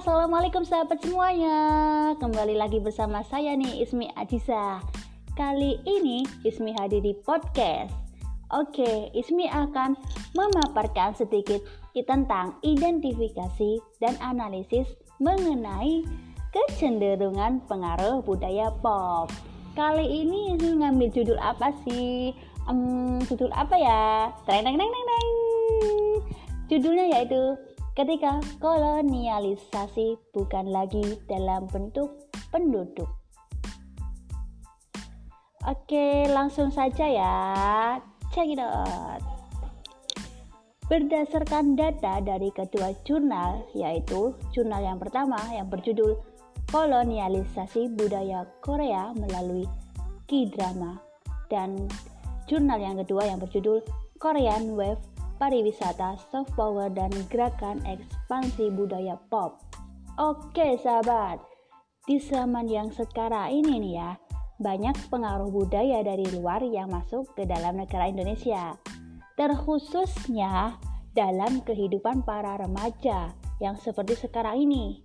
assalamualaikum sahabat semuanya. Kembali lagi bersama saya nih Ismi Adisa. Kali ini Ismi hadir di podcast. Oke, Ismi akan memaparkan sedikit tentang identifikasi dan analisis mengenai kecenderungan pengaruh budaya pop. Kali ini Ismi ngambil judul apa sih? Um, judul apa ya? Teng teng teng teng. Judulnya yaitu ketika kolonialisasi bukan lagi dalam bentuk penduduk. Oke, langsung saja ya. Check it out. Berdasarkan data dari kedua jurnal, yaitu jurnal yang pertama yang berjudul Kolonialisasi Budaya Korea melalui K-drama dan jurnal yang kedua yang berjudul Korean Wave pariwisata, soft power, dan gerakan ekspansi budaya pop. Oke sahabat, di zaman yang sekarang ini nih ya, banyak pengaruh budaya dari luar yang masuk ke dalam negara Indonesia. Terkhususnya dalam kehidupan para remaja yang seperti sekarang ini.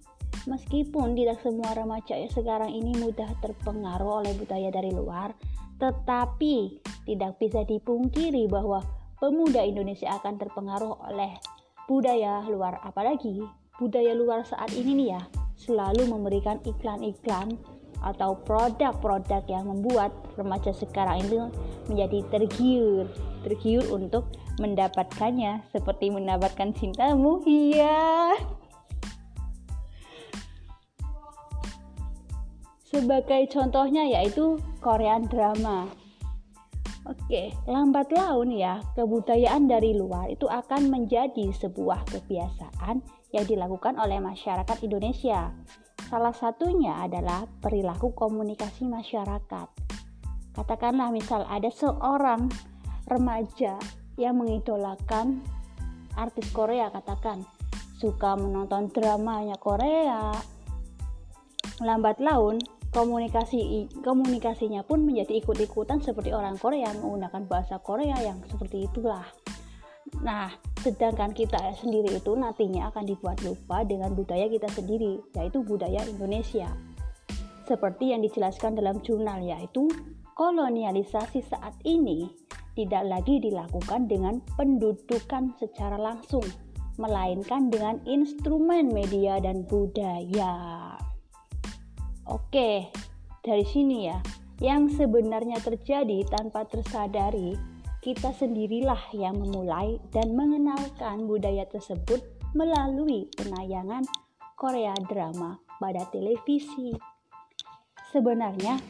Meskipun tidak semua remaja yang sekarang ini mudah terpengaruh oleh budaya dari luar, tetapi tidak bisa dipungkiri bahwa pemuda Indonesia akan terpengaruh oleh budaya luar apalagi budaya luar saat ini nih ya selalu memberikan iklan-iklan atau produk-produk yang membuat remaja sekarang itu menjadi tergiur tergiur untuk mendapatkannya seperti mendapatkan cintamu. Iya. Sebagai contohnya yaitu Korean drama Oke, lambat laun ya, kebudayaan dari luar itu akan menjadi sebuah kebiasaan yang dilakukan oleh masyarakat Indonesia. Salah satunya adalah perilaku komunikasi masyarakat. Katakanlah misal ada seorang remaja yang mengidolakan artis Korea katakan suka menonton dramanya Korea. Lambat laun komunikasi komunikasinya pun menjadi ikut-ikutan seperti orang Korea menggunakan bahasa Korea yang seperti itulah. Nah, sedangkan kita sendiri itu nantinya akan dibuat lupa dengan budaya kita sendiri, yaitu budaya Indonesia. Seperti yang dijelaskan dalam jurnal yaitu kolonialisasi saat ini tidak lagi dilakukan dengan pendudukan secara langsung, melainkan dengan instrumen media dan budaya. Oke, dari sini ya, yang sebenarnya terjadi tanpa tersadari, kita sendirilah yang memulai dan mengenalkan budaya tersebut melalui penayangan Korea drama pada televisi. Sebenarnya,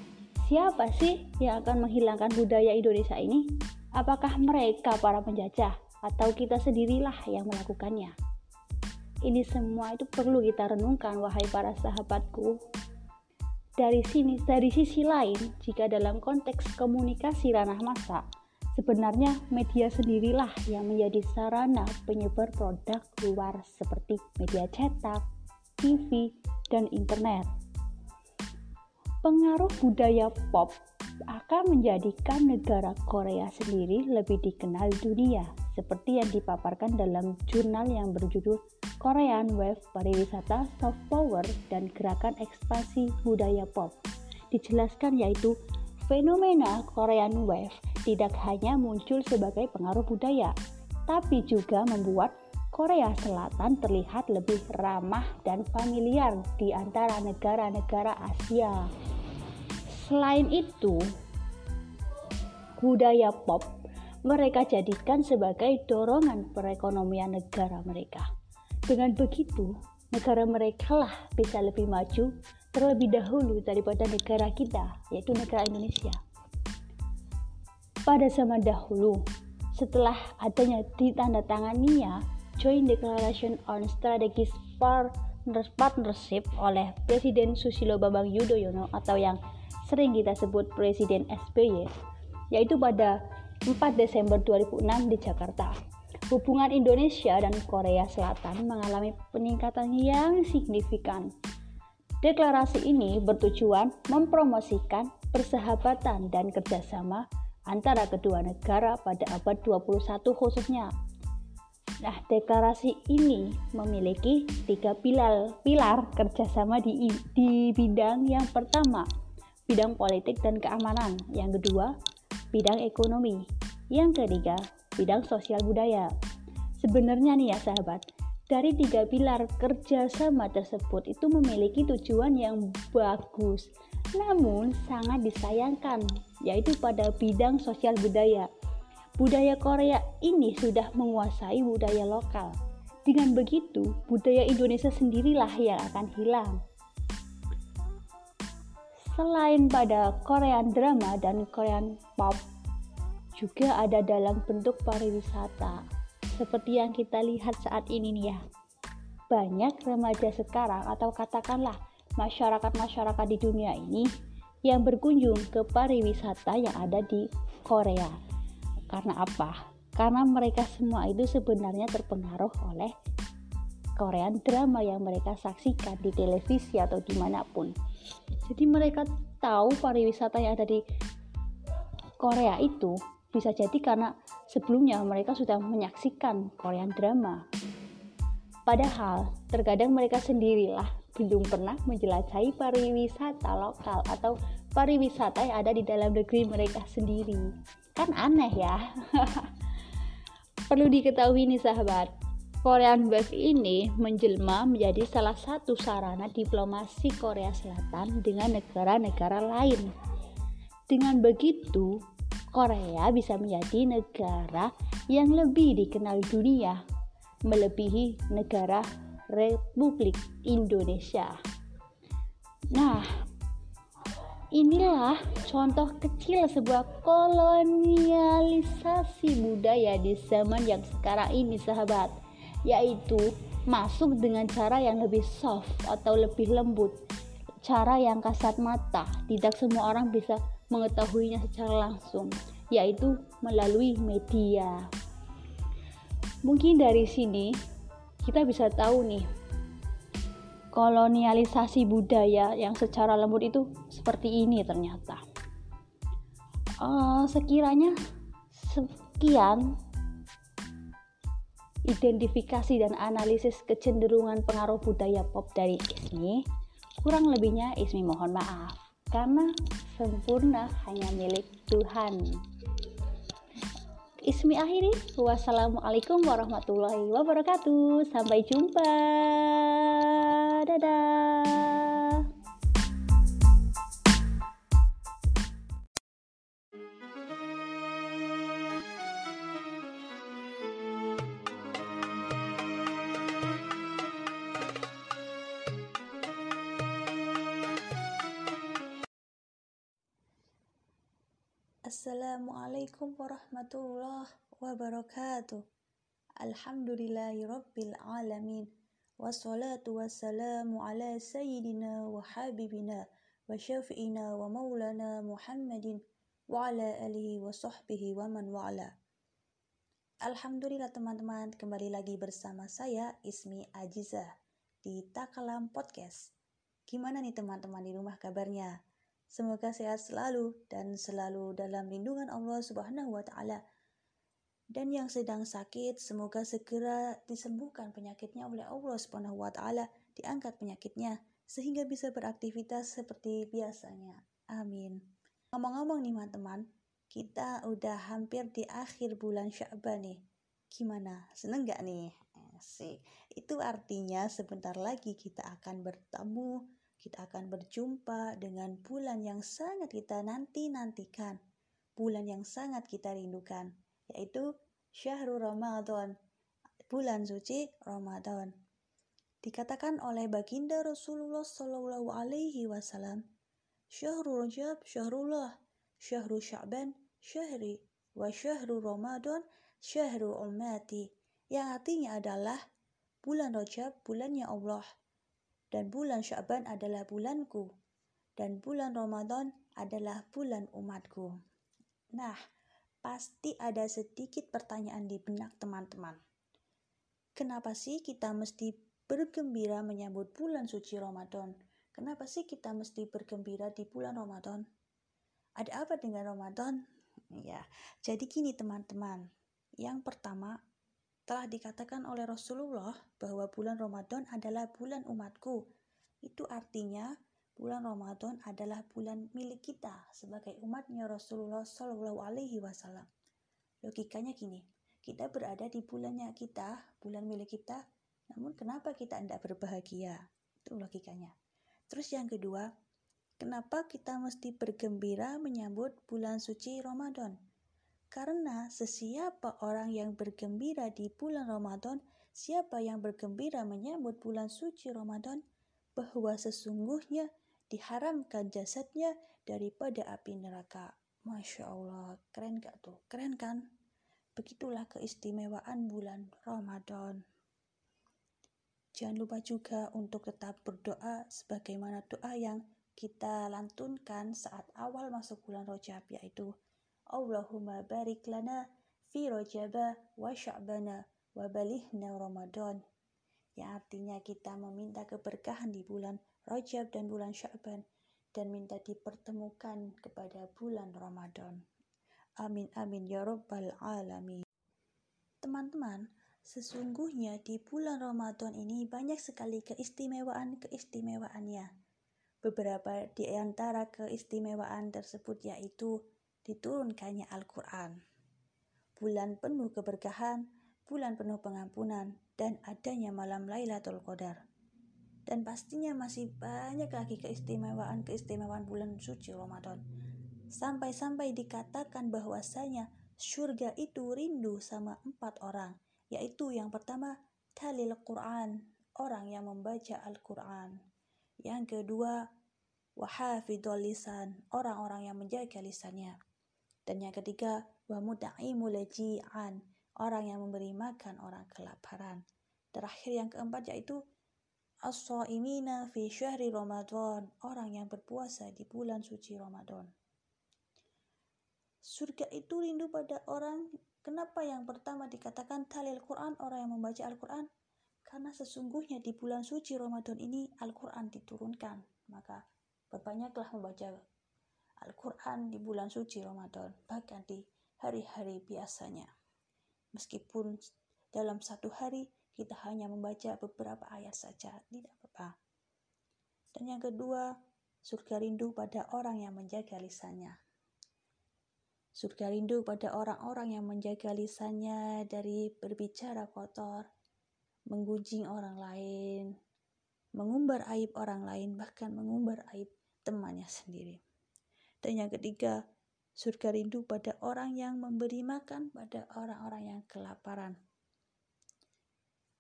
siapa sih yang akan menghilangkan budaya Indonesia ini? Apakah mereka para penjajah atau kita sendirilah yang melakukannya? Ini semua itu perlu kita renungkan wahai para sahabatku dari sini, dari sisi lain, jika dalam konteks komunikasi ranah massa, sebenarnya media sendirilah yang menjadi sarana penyebar produk luar seperti media cetak, TV, dan internet. Pengaruh budaya pop akan menjadikan negara Korea sendiri lebih dikenal dunia, seperti yang dipaparkan dalam jurnal yang berjudul Korean Wave Pariwisata Soft Power dan Gerakan Ekspansi Budaya Pop. Dijelaskan yaitu fenomena Korean Wave tidak hanya muncul sebagai pengaruh budaya, tapi juga membuat Korea Selatan terlihat lebih ramah dan familiar di antara negara-negara Asia. Selain itu, budaya pop mereka jadikan sebagai dorongan perekonomian negara mereka. Dengan begitu, negara mereka lah bisa lebih maju terlebih dahulu daripada negara kita, yaitu negara Indonesia. Pada zaman dahulu, setelah adanya ditandatanganinya Joint Declaration on Strategic Partnership oleh Presiden Susilo Bambang Yudhoyono atau yang sering kita sebut Presiden SBY, yaitu pada 4 Desember 2006 di Jakarta hubungan Indonesia dan Korea Selatan mengalami peningkatan yang signifikan. Deklarasi ini bertujuan mempromosikan persahabatan dan kerjasama antara kedua negara pada abad 21 khususnya. Nah, deklarasi ini memiliki tiga pilar, pilar kerjasama di, di bidang yang pertama, bidang politik dan keamanan. Yang kedua, bidang ekonomi. Yang ketiga, bidang sosial budaya. Sebenarnya nih ya sahabat, dari tiga pilar kerjasama tersebut itu memiliki tujuan yang bagus, namun sangat disayangkan, yaitu pada bidang sosial budaya. Budaya Korea ini sudah menguasai budaya lokal. Dengan begitu, budaya Indonesia sendirilah yang akan hilang. Selain pada Korean drama dan Korean pop, juga ada dalam bentuk pariwisata. Seperti yang kita lihat saat ini nih ya. Banyak remaja sekarang atau katakanlah masyarakat-masyarakat di dunia ini yang berkunjung ke pariwisata yang ada di Korea. Karena apa? Karena mereka semua itu sebenarnya terpengaruh oleh Korean drama yang mereka saksikan di televisi atau di mana pun. Jadi mereka tahu pariwisata yang ada di Korea itu bisa jadi karena sebelumnya mereka sudah menyaksikan Korean drama. Padahal terkadang mereka sendirilah belum pernah menjelajahi pariwisata lokal atau pariwisata yang ada di dalam negeri mereka sendiri. Kan aneh ya. Perlu diketahui nih sahabat, Korean Wave ini menjelma menjadi salah satu sarana diplomasi Korea Selatan dengan negara-negara lain. Dengan begitu, Korea bisa menjadi negara yang lebih dikenal dunia, melebihi negara Republik Indonesia. Nah, inilah contoh kecil sebuah kolonialisasi budaya di zaman yang sekarang ini, sahabat. Yaitu masuk dengan cara yang lebih soft atau lebih lembut. Cara yang kasat mata. Tidak semua orang bisa mengetahuinya secara langsung yaitu melalui media. Mungkin dari sini kita bisa tahu nih kolonialisasi budaya yang secara lembut itu seperti ini ternyata. Uh, sekiranya sekian identifikasi dan analisis kecenderungan pengaruh budaya pop dari Ismi, kurang lebihnya Ismi mohon maaf karena sempurna hanya milik Tuhan. Ismi akhiri, wassalamualaikum warahmatullahi wabarakatuh. Sampai jumpa. Dadah. Assalamualaikum warahmatullahi wabarakatuh. Alhamdulillahi rabbil alamin. Wassalatu wassalamu ala sayyidina wa habibina wa syafi'ina wa maulana Muhammadin wa ala alihi wa sahbihi wa man wa'ala. Alhamdulillah teman-teman, kembali lagi bersama saya Ismi Ajizah di Takalam Podcast. Gimana nih teman-teman di rumah kabarnya? Semoga sehat selalu dan selalu dalam lindungan Allah Subhanahu wa taala. Dan yang sedang sakit semoga segera disembuhkan penyakitnya oleh Allah Subhanahu wa taala, diangkat penyakitnya sehingga bisa beraktivitas seperti biasanya. Amin. Ngomong-ngomong nih teman-teman, kita udah hampir di akhir bulan Sya'ban nih. Gimana? Seneng gak nih? Asik. Itu artinya sebentar lagi kita akan bertemu kita akan berjumpa dengan bulan yang sangat kita nanti-nantikan, bulan yang sangat kita rindukan, yaitu Syahrul Ramadan, bulan suci Ramadan. Dikatakan oleh baginda Rasulullah Shallallahu Alaihi Wasallam, Syahrul Rajab Syahrullah, Syahrul Sya'ban Syahri, wa Syahrul Ramadan Syahrul Ummati, yang artinya adalah bulan Rajab bulannya Allah, dan bulan Syaban adalah bulanku, dan bulan Ramadan adalah bulan umatku. Nah, pasti ada sedikit pertanyaan di benak teman-teman. Kenapa sih kita mesti bergembira menyambut bulan suci Ramadan? Kenapa sih kita mesti bergembira di bulan Ramadan? Ada apa dengan Ramadan? Ya, jadi gini teman-teman. Yang pertama, telah dikatakan oleh Rasulullah bahwa bulan Ramadan adalah bulan umatku. Itu artinya bulan Ramadan adalah bulan milik kita sebagai umatnya Rasulullah Shallallahu Alaihi Wasallam. Logikanya gini, kita berada di bulannya kita, bulan milik kita, namun kenapa kita tidak berbahagia? Itu logikanya. Terus yang kedua, kenapa kita mesti bergembira menyambut bulan suci Ramadan? Karena sesiapa orang yang bergembira di bulan Ramadan, siapa yang bergembira menyambut bulan suci Ramadan, bahwa sesungguhnya diharamkan jasadnya daripada api neraka. Masya Allah, keren gak tuh? Keren kan? Begitulah keistimewaan bulan Ramadan. Jangan lupa juga untuk tetap berdoa sebagaimana doa yang kita lantunkan saat awal masuk bulan Rajab yaitu Allahumma barik lana fi rajaba wa sya'bana wa balihna Ramadan. Yang artinya kita meminta keberkahan di bulan Rajab dan bulan Sya'ban dan minta dipertemukan kepada bulan Ramadan. Amin amin ya rabbal alamin. Teman-teman, sesungguhnya di bulan Ramadan ini banyak sekali keistimewaan-keistimewaannya. Beberapa di antara keistimewaan tersebut yaitu diturunkannya Al-Quran. Bulan penuh keberkahan, bulan penuh pengampunan, dan adanya malam Lailatul Qadar. Dan pastinya masih banyak lagi keistimewaan-keistimewaan bulan suci Ramadan. Sampai-sampai dikatakan bahwasanya surga itu rindu sama empat orang, yaitu yang pertama talil Quran, orang yang membaca Al-Quran. Yang kedua, wahafidul lisan, orang-orang yang menjaga lisannya. Dan yang ketiga, wa muda'imul laji'an, orang yang memberi makan orang kelaparan. Terakhir yang keempat yaitu as-shaimina fi syahri Ramadan, orang yang berpuasa di bulan suci Ramadan. Surga itu rindu pada orang Kenapa yang pertama dikatakan talil Quran, orang yang membaca Al-Quran? Karena sesungguhnya di bulan suci Ramadan ini Al-Quran diturunkan. Maka berbanyaklah membaca Al-Quran di bulan suci Ramadan, bahkan di hari-hari biasanya. Meskipun dalam satu hari kita hanya membaca beberapa ayat saja, tidak apa-apa. Dan yang kedua, surga rindu pada orang yang menjaga lisannya. Surga rindu pada orang-orang yang menjaga lisannya dari berbicara kotor, menggunjing orang lain, mengumbar aib orang lain, bahkan mengumbar aib temannya sendiri. Dan yang ketiga, surga rindu pada orang yang memberi makan pada orang-orang yang kelaparan.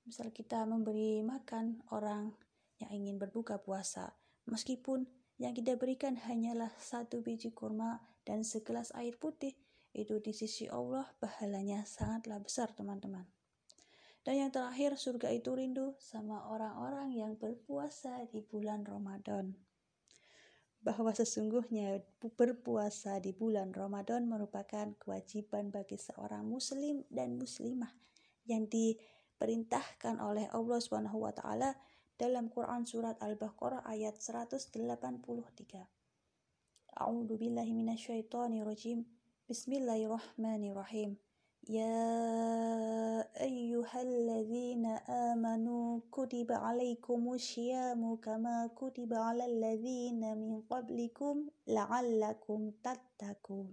Misal kita memberi makan orang yang ingin berbuka puasa, meskipun yang kita berikan hanyalah satu biji kurma dan segelas air putih, itu di sisi Allah pahalanya sangatlah besar teman-teman. Dan yang terakhir, surga itu rindu sama orang-orang yang berpuasa di bulan Ramadan bahwa sesungguhnya berpuasa di bulan Ramadan merupakan kewajiban bagi seorang muslim dan muslimah yang diperintahkan oleh Allah Subhanahu wa taala dalam Quran surat Al-Baqarah ayat 183. A'udzu billahi minasyaitonir rajim. Bismillahirrahmanirrahim. يا أيها الذين آمنوا كتب عليكم الصيام كما كتب على الذين من قبلكم لعلكم تتقون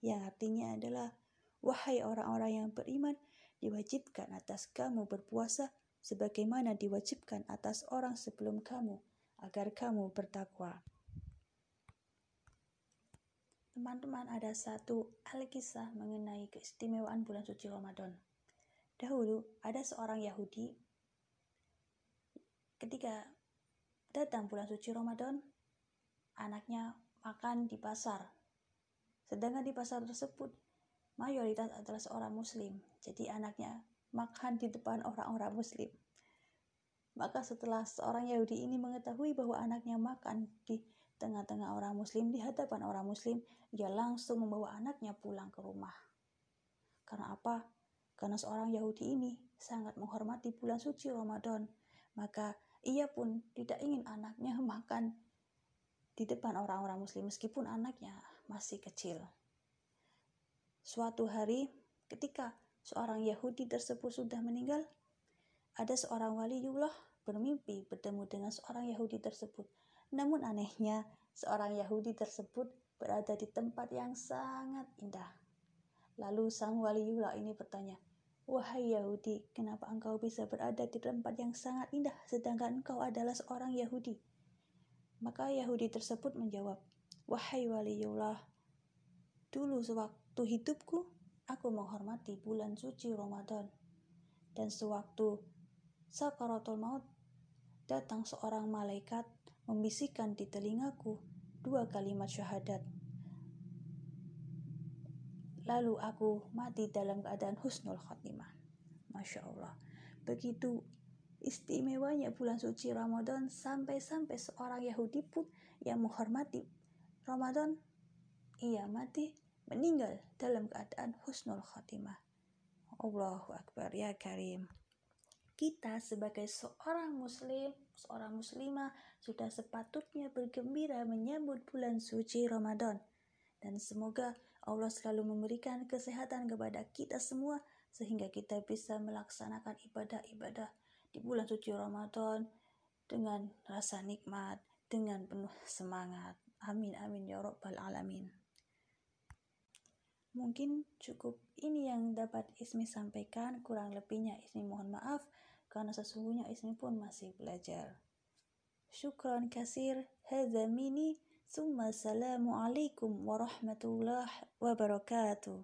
yang artinya adalah wahai orang-orang yang beriman diwajibkan atas kamu berpuasa sebagaimana diwajibkan atas orang sebelum kamu agar kamu bertakwa Teman-teman, ada satu alkisah mengenai keistimewaan bulan suci Ramadan. Dahulu, ada seorang Yahudi ketika datang bulan suci Ramadan, anaknya makan di pasar. Sedangkan di pasar tersebut, mayoritas adalah seorang muslim. Jadi anaknya makan di depan orang-orang muslim. Maka setelah seorang Yahudi ini mengetahui bahwa anaknya makan di tengah-tengah orang muslim, di hadapan orang muslim, ia langsung membawa anaknya pulang ke rumah. Karena apa? Karena seorang Yahudi ini sangat menghormati bulan suci Ramadan, maka ia pun tidak ingin anaknya makan di depan orang-orang muslim meskipun anaknya masih kecil. Suatu hari ketika seorang Yahudi tersebut sudah meninggal, ada seorang waliullah bermimpi bertemu dengan seorang Yahudi tersebut. Namun anehnya, seorang Yahudi tersebut berada di tempat yang sangat indah. Lalu sang waliullah ini bertanya, Wahai Yahudi, kenapa engkau bisa berada di tempat yang sangat indah sedangkan engkau adalah seorang Yahudi? Maka Yahudi tersebut menjawab, Wahai waliullah, dulu sewaktu hidupku, aku menghormati bulan suci Ramadan. Dan sewaktu sakaratul maut, datang seorang malaikat membisikkan di telingaku dua kalimat syahadat. Lalu aku mati dalam keadaan husnul khotimah. Masya Allah. Begitu istimewanya bulan suci Ramadan sampai-sampai seorang Yahudi pun yang menghormati Ramadan ia mati meninggal dalam keadaan husnul khatimah. Allahu Akbar ya Karim. Kita sebagai seorang muslim, seorang muslimah sudah sepatutnya bergembira menyambut bulan suci Ramadan. Dan semoga Allah selalu memberikan kesehatan kepada kita semua sehingga kita bisa melaksanakan ibadah-ibadah di bulan suci Ramadan dengan rasa nikmat, dengan penuh semangat. Amin amin ya rabbal alamin. Mungkin cukup ini yang dapat Ismi sampaikan, kurang lebihnya Ismi mohon maaf karena sesungguhnya Ismi pun masih belajar. Syukran kasir, hadza mini, summa assalamu alaikum warahmatullahi wabarakatuh.